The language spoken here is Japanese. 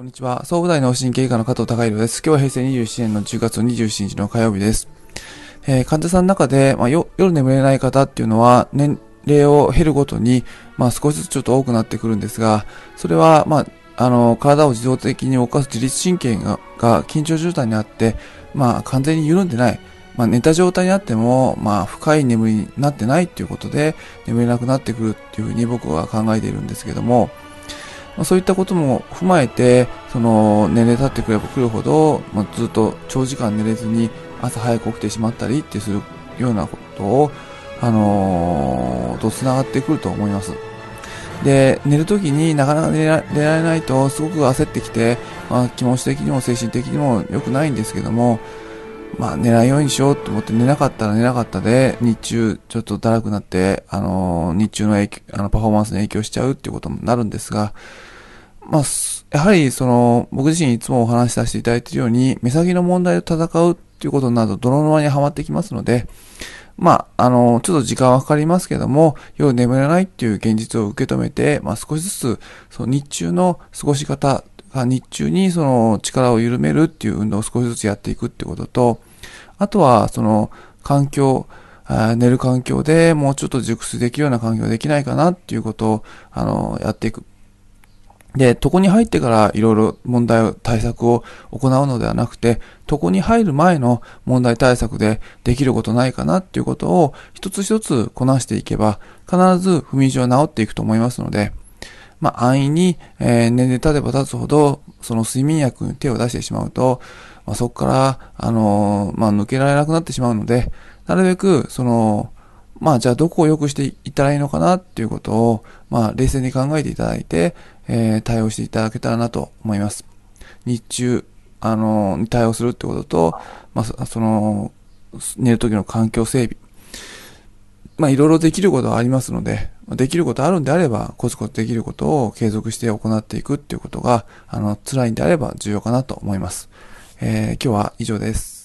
こんにちは。総武大脳神経科の加藤隆弘です。今日は平成27年の10月27日の火曜日です。えー、患者さんの中で、まあ、夜眠れない方っていうのは、年齢を減るごとに、まあ、少しずつちょっと多くなってくるんですが、それは、まあ、あの、体を自動的に動かす自律神経がが緊張状態にあって、まあ、完全に緩んでない。まあ、寝た状態にあっても、まあ、深い眠りになってないっていうことで、眠れなくなってくるっていうふうに僕は考えているんですけども、まあ、そういったことも踏まえて、その年齢経ってくればくるほど、まあ、ずっと長時間寝れずに朝早く起きてしまったりってするようなことを、あのー、と繋がってくると思います。で、寝るときになかなか寝られないとすごく焦ってきて、まあ、気持ち的にも精神的にも良くないんですけども、まあ、寝ないようにしようと思って寝なかったら寝なかったで、日中ちょっとだらくなって、あのー、日中の影響、あの、パフォーマンスに影響しちゃうっていうことになるんですが、まあ、やはりその、僕自身いつもお話しさせていただいているように、目先の問題と戦うっていうことになると泥沼にはまってきますので、まあ、あの、ちょっと時間はかかりますけども、夜眠れないっていう現実を受け止めて、まあ少しずつ、その日中の過ごし方日中にその力を緩めるっていう運動を少しずつやっていくってことと、あとはその環境、寝る環境でもうちょっと熟睡できるような環境できないかなっていうことを、あの、やっていく。で、床に入ってからいろいろ問題を、対策を行うのではなくて、床に入る前の問題対策でできることないかなっていうことを一つ一つこなしていけば、必ず踏み石は治っていくと思いますので、まあ、安易に、えー、年齢経てば経つほど、その睡眠薬に手を出してしまうと、まあ、そこから、あのー、まあ、抜けられなくなってしまうので、なるべく、その、まあ、じゃあどこを良くしていったらいいのかなっていうことを、まあ、冷静に考えていただいて、えー、対応していただけたらなと思います。日中、あの、対応するってことと、まあ、その、寝る時の環境整備。まあ、いろいろできることはありますので、できることあるんであれば、コツコツできることを継続して行っていくっていうことが、あの、辛いんであれば重要かなと思います。えー、今日は以上です。